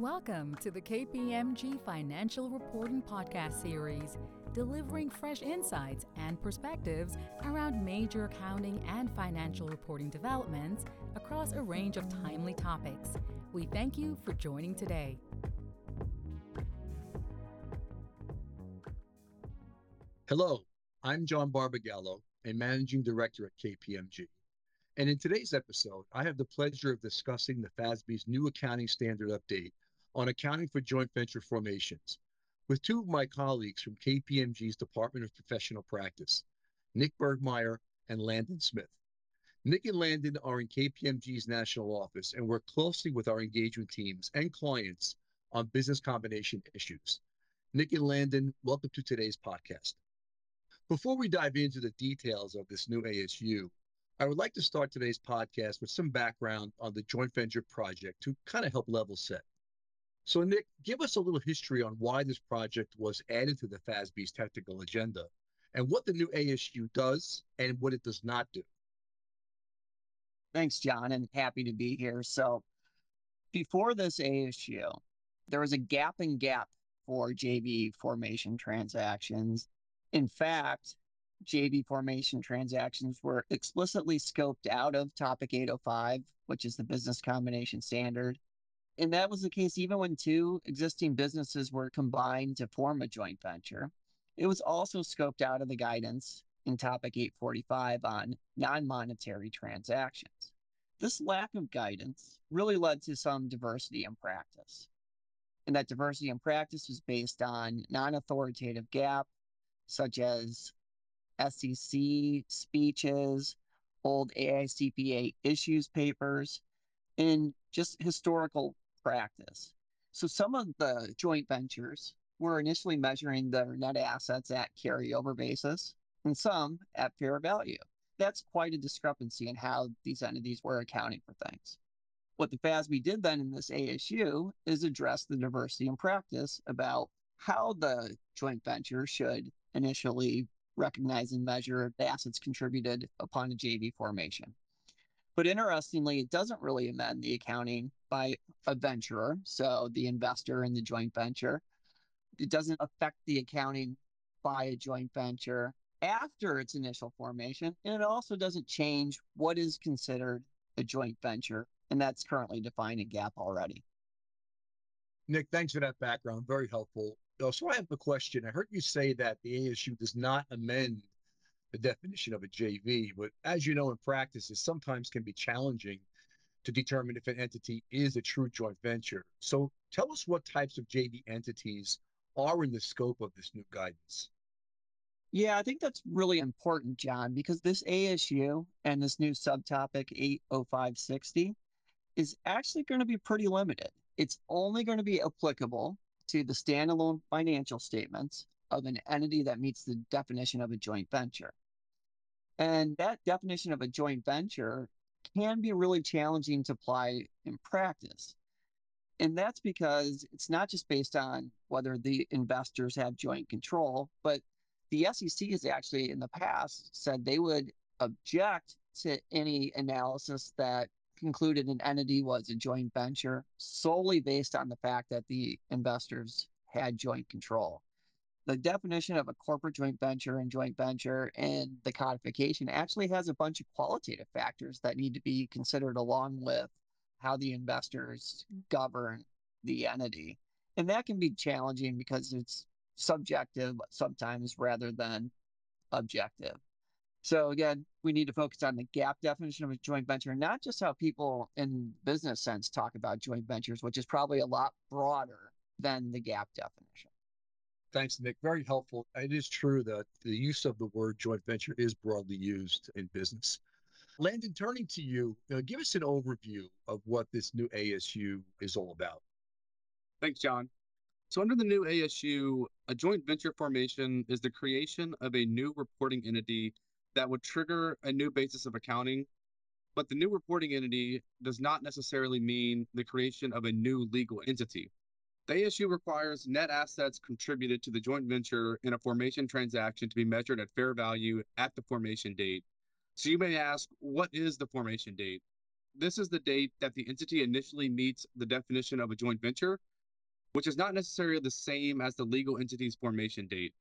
Welcome to the KPMG Financial Reporting Podcast Series, delivering fresh insights and perspectives around major accounting and financial reporting developments across a range of timely topics. We thank you for joining today. Hello, I'm John Barbagallo, a managing director at KPMG. And in today's episode, I have the pleasure of discussing the FASB's new accounting standard update on accounting for joint venture formations with two of my colleagues from KPMG's Department of Professional Practice, Nick Bergmeyer and Landon Smith. Nick and Landon are in KPMG's national office and work closely with our engagement teams and clients on business combination issues. Nick and Landon, welcome to today's podcast. Before we dive into the details of this new ASU, I would like to start today's podcast with some background on the joint venture project to kind of help level set. So, Nick, give us a little history on why this project was added to the FASB's technical agenda and what the new ASU does and what it does not do. Thanks, John, and happy to be here. So, before this ASU, there was a gap in GAAP for JV formation transactions. In fact, JV formation transactions were explicitly scoped out of Topic 805, which is the business combination standard, and that was the case even when two existing businesses were combined to form a joint venture. It was also scoped out of the guidance in Topic 845 on non monetary transactions. This lack of guidance really led to some diversity in practice. And that diversity in practice was based on non authoritative GAAP, such as SEC speeches, old AICPA issues papers, and just historical practice. So some of the joint ventures were initially measuring their net assets at carryover basis and some at fair value. That's quite a discrepancy in how these entities were accounting for things. What the FASB did then in this ASU is address the diversity in practice about how the joint venture should initially recognize and measure the assets contributed upon a JV formation. But interestingly, it doesn't really amend the accounting by a venturer, so the investor in the joint venture. It doesn't affect the accounting by a joint venture after its initial formation. And it also doesn't change what is considered a joint venture. And that's currently defined in GAAP already. Nick, thanks for that background. Very helpful. So I have a question. I heard you say that the ASU does not amend the definition of a JV, but as you know in practice, it sometimes can be challenging to determine if an entity is a true joint venture. So tell us what types of JV entities are in the scope of this new guidance. Yeah, I think that's really important, John, because this ASU and this new subtopic 80560 is actually going to be pretty limited. It's only going to be applicable to the standalone financial statements of an entity that meets the definition of a joint venture. And that definition of a joint venture can be really challenging to apply in practice. And that's because it's not just based on whether the investors have joint control, but the SEC has actually in the past said they would object to any analysis that concluded an entity was a joint venture solely based on the fact that the investors had joint control the definition of a corporate joint venture and joint venture and the codification actually has a bunch of qualitative factors that need to be considered along with how the investors mm. govern the entity. And that can be challenging because it's subjective sometimes rather than objective. So again, we need to focus on the GAAP definition of a joint venture, not just how people in business sense talk about joint ventures, which is probably a lot broader than the GAAP definition. Thanks, Nick. Very helpful. It is true that the use of the word joint venture is broadly used in business. Landon, turning to you, uh, give us an overview of what this new ASU is all about. Thanks, John. So, under the new ASU, a joint venture formation is the creation of a new reporting entity that would trigger a new basis of accounting. But the new reporting entity does not necessarily mean the creation of a new legal entity. The ASU requires net assets contributed to the joint venture in a formation transaction to be measured at fair value at the formation date. So you may ask, what is the formation date? This is the date that the entity initially meets the definition of a joint venture, which is not necessarily the same as the legal entity's formation date.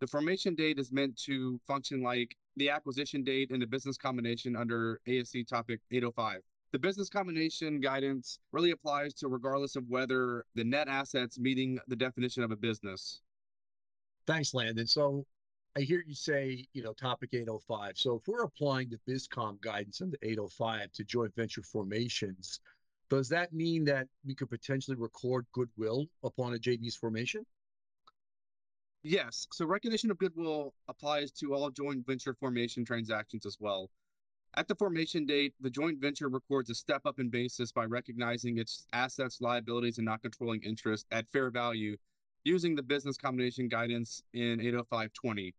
The formation date is meant to function like the acquisition date in a business combination under ASC topic 805. The business combination guidance really applies to regardless of whether the net assets meeting the definition of a business. Thanks, Landon. So I hear you say, you know, topic 805. So if we're applying the BizCom guidance under 805 to joint venture formations, does that mean that we could potentially record goodwill upon a JV's formation? Yes. So recognition of goodwill applies to all joint venture formation transactions as well. At the formation date, the joint venture records a step up in basis by recognizing its assets, liabilities, and not controlling interest at fair value using the business combination guidance in 80520.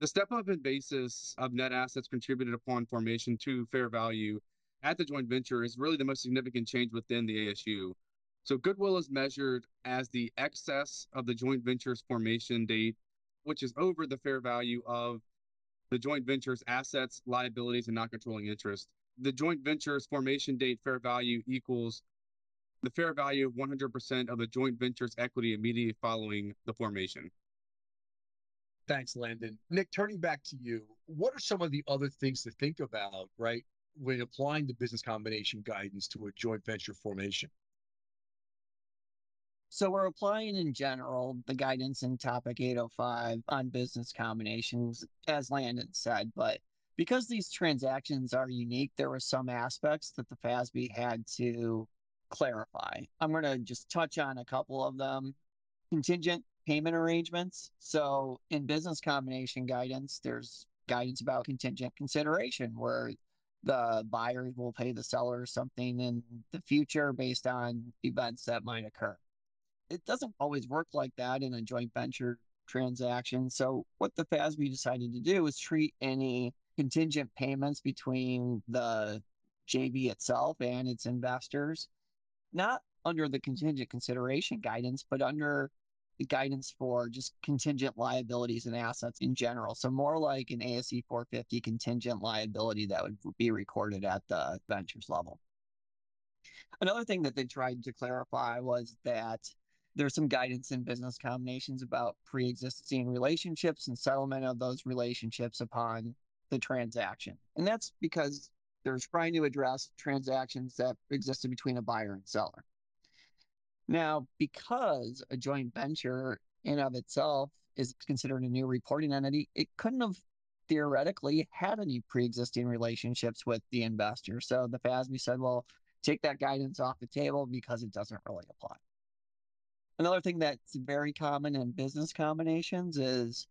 The step up in basis of net assets contributed upon formation to fair value at the joint venture is really the most significant change within the ASU. So goodwill is measured as the excess of the joint venture's formation date, which is over the fair value of the joint venture's assets, liabilities, and non-controlling interest. The joint venture's formation date fair value equals the fair value of 100% of the joint venture's equity immediately following the formation. Thanks, Landon. Nick, turning back to you, what are some of the other things to think about, right, when applying the business combination guidance to a joint venture formation? So we're applying in general the guidance in topic 805 on business combinations, as Landon said, but because these transactions are unique, there were some aspects that the FASB had to clarify. I'm going to just touch on a couple of them. Contingent payment arrangements. So in business combination guidance, there's guidance about contingent consideration where the buyers will pay the seller something in the future based on events that might occur it doesn't always work like that in a joint venture transaction. So what the FASB decided to do is treat any contingent payments between the JV itself and its investors, not under the contingent consideration guidance, but under the guidance for just contingent liabilities and assets in general. So more like an ASC 450 contingent liability that would be recorded at the ventures level. Another thing that they tried to clarify was that there's some guidance in business combinations about pre-existing relationships and settlement of those relationships upon the transaction. And that's because they're trying to address transactions that existed between a buyer and seller. Now, because a joint venture in of itself is considered a new reporting entity, it couldn't have theoretically had any pre-existing relationships with the investor. So the FASB said, well, take that guidance off the table because it doesn't really apply. Another thing that's very common in business combinations is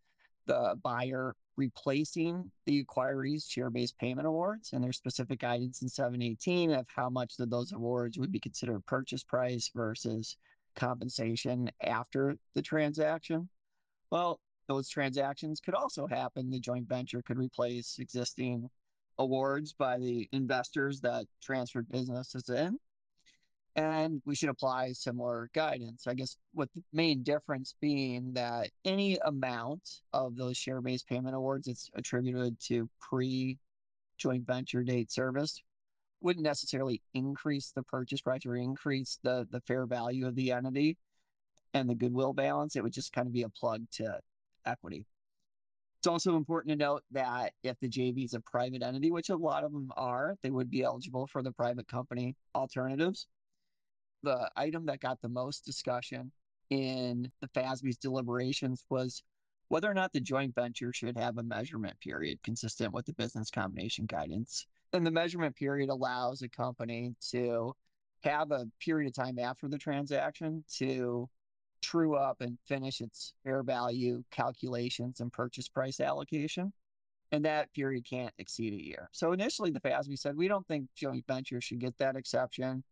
the buyer replacing the acquiree's share-based payment awards and there's specific guidance in 718 of how much of those awards would be considered purchase price versus compensation after the transaction. Well, those transactions could also happen. The joint venture could replace existing awards by the investors that transferred businesses in and we should apply similar guidance. I guess what the main difference being that any amount of those share based payment awards that's attributed to pre joint venture date service wouldn't necessarily increase the purchase price or increase the, the fair value of the entity and the goodwill balance. It would just kind of be a plug to equity. It's also important to note that if the JV is a private entity, which a lot of them are, they would be eligible for the private company alternatives the item that got the most discussion in the FASB's deliberations was whether or not the joint venture should have a measurement period consistent with the business combination guidance. And the measurement period allows a company to have a period of time after the transaction to true up and finish its fair value calculations and purchase price allocation. And that period can't exceed a year. So initially, the FASB said we don't think joint ventures should get that exception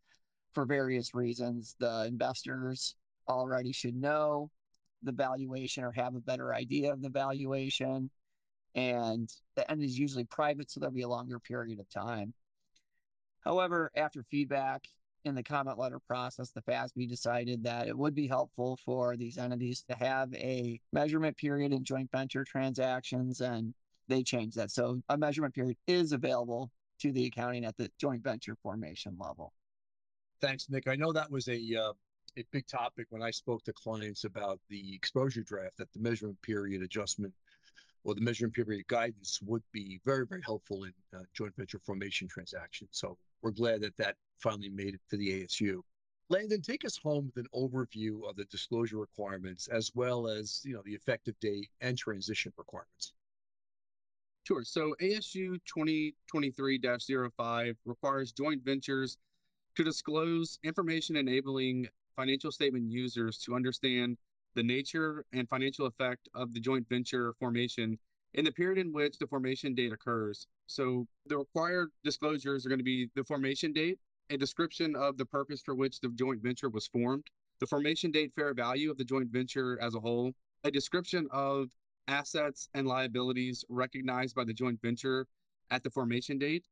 for various reasons. The investors already should know the valuation or have a better idea of the valuation. And the end is usually private, so there'll be a longer period of time. However, after feedback in the comment letter process, the FASB decided that it would be helpful for these entities to have a measurement period in joint venture transactions, and they changed that. So a measurement period is available to the accounting at the joint venture formation level. Thanks, Nick. I know that was a uh, a big topic when I spoke to clients about the exposure draft that the measurement period adjustment or the measurement period guidance would be very, very helpful in uh, joint venture formation transactions. So we're glad that that finally made it to the ASU. Landon, take us home with an overview of the disclosure requirements as well as you know the effective date and transition requirements. Sure. So ASU 2023-05 requires joint ventures to disclose information enabling financial statement users to understand the nature and financial effect of the joint venture formation in the period in which the formation date occurs. So the required disclosures are going to be the formation date, a description of the purpose for which the joint venture was formed, the formation date fair value of the joint venture as a whole, a description of assets and liabilities recognized by the joint venture at the formation date,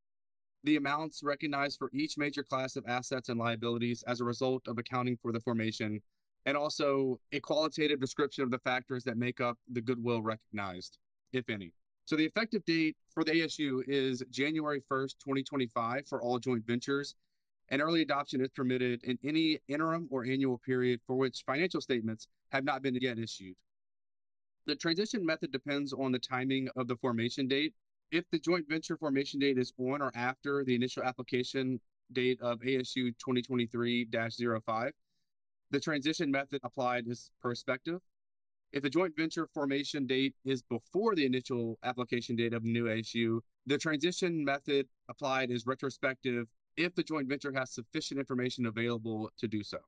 the amounts recognized for each major class of assets and liabilities as a result of accounting for the formation, and also a qualitative description of the factors that make up the goodwill recognized, if any. So the effective date for the ASU is January 1st, 2025 for all joint ventures, and early adoption is permitted in any interim or annual period for which financial statements have not been yet issued. The transition method depends on the timing of the formation date. If the joint venture formation date is on or after the initial application date of ASU 2023 05, the transition method applied is prospective. If the joint venture formation date is before the initial application date of new ASU, the transition method applied is retrospective if the joint venture has sufficient information available to do so.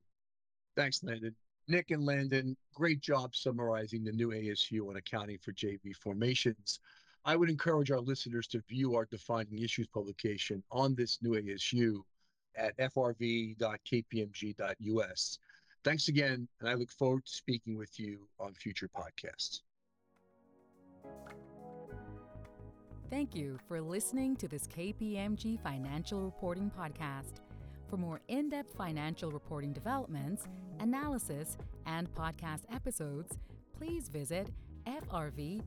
Thanks, Landon. Nick and Landon, great job summarizing the new ASU on accounting for JV formations. I would encourage our listeners to view our defining issues publication on this new ASU at frv.kpmg.us. Thanks again, and I look forward to speaking with you on future podcasts. Thank you for listening to this KPMG Financial Reporting Podcast. For more in depth financial reporting developments, analysis, and podcast episodes, please visit frv.kpmg.us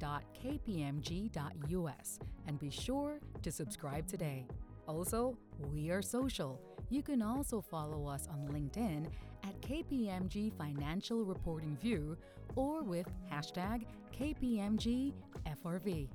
and be sure to subscribe today. Also, we are social. You can also follow us on LinkedIn at KPMG Financial Reporting View or with hashtag KPMGFRV.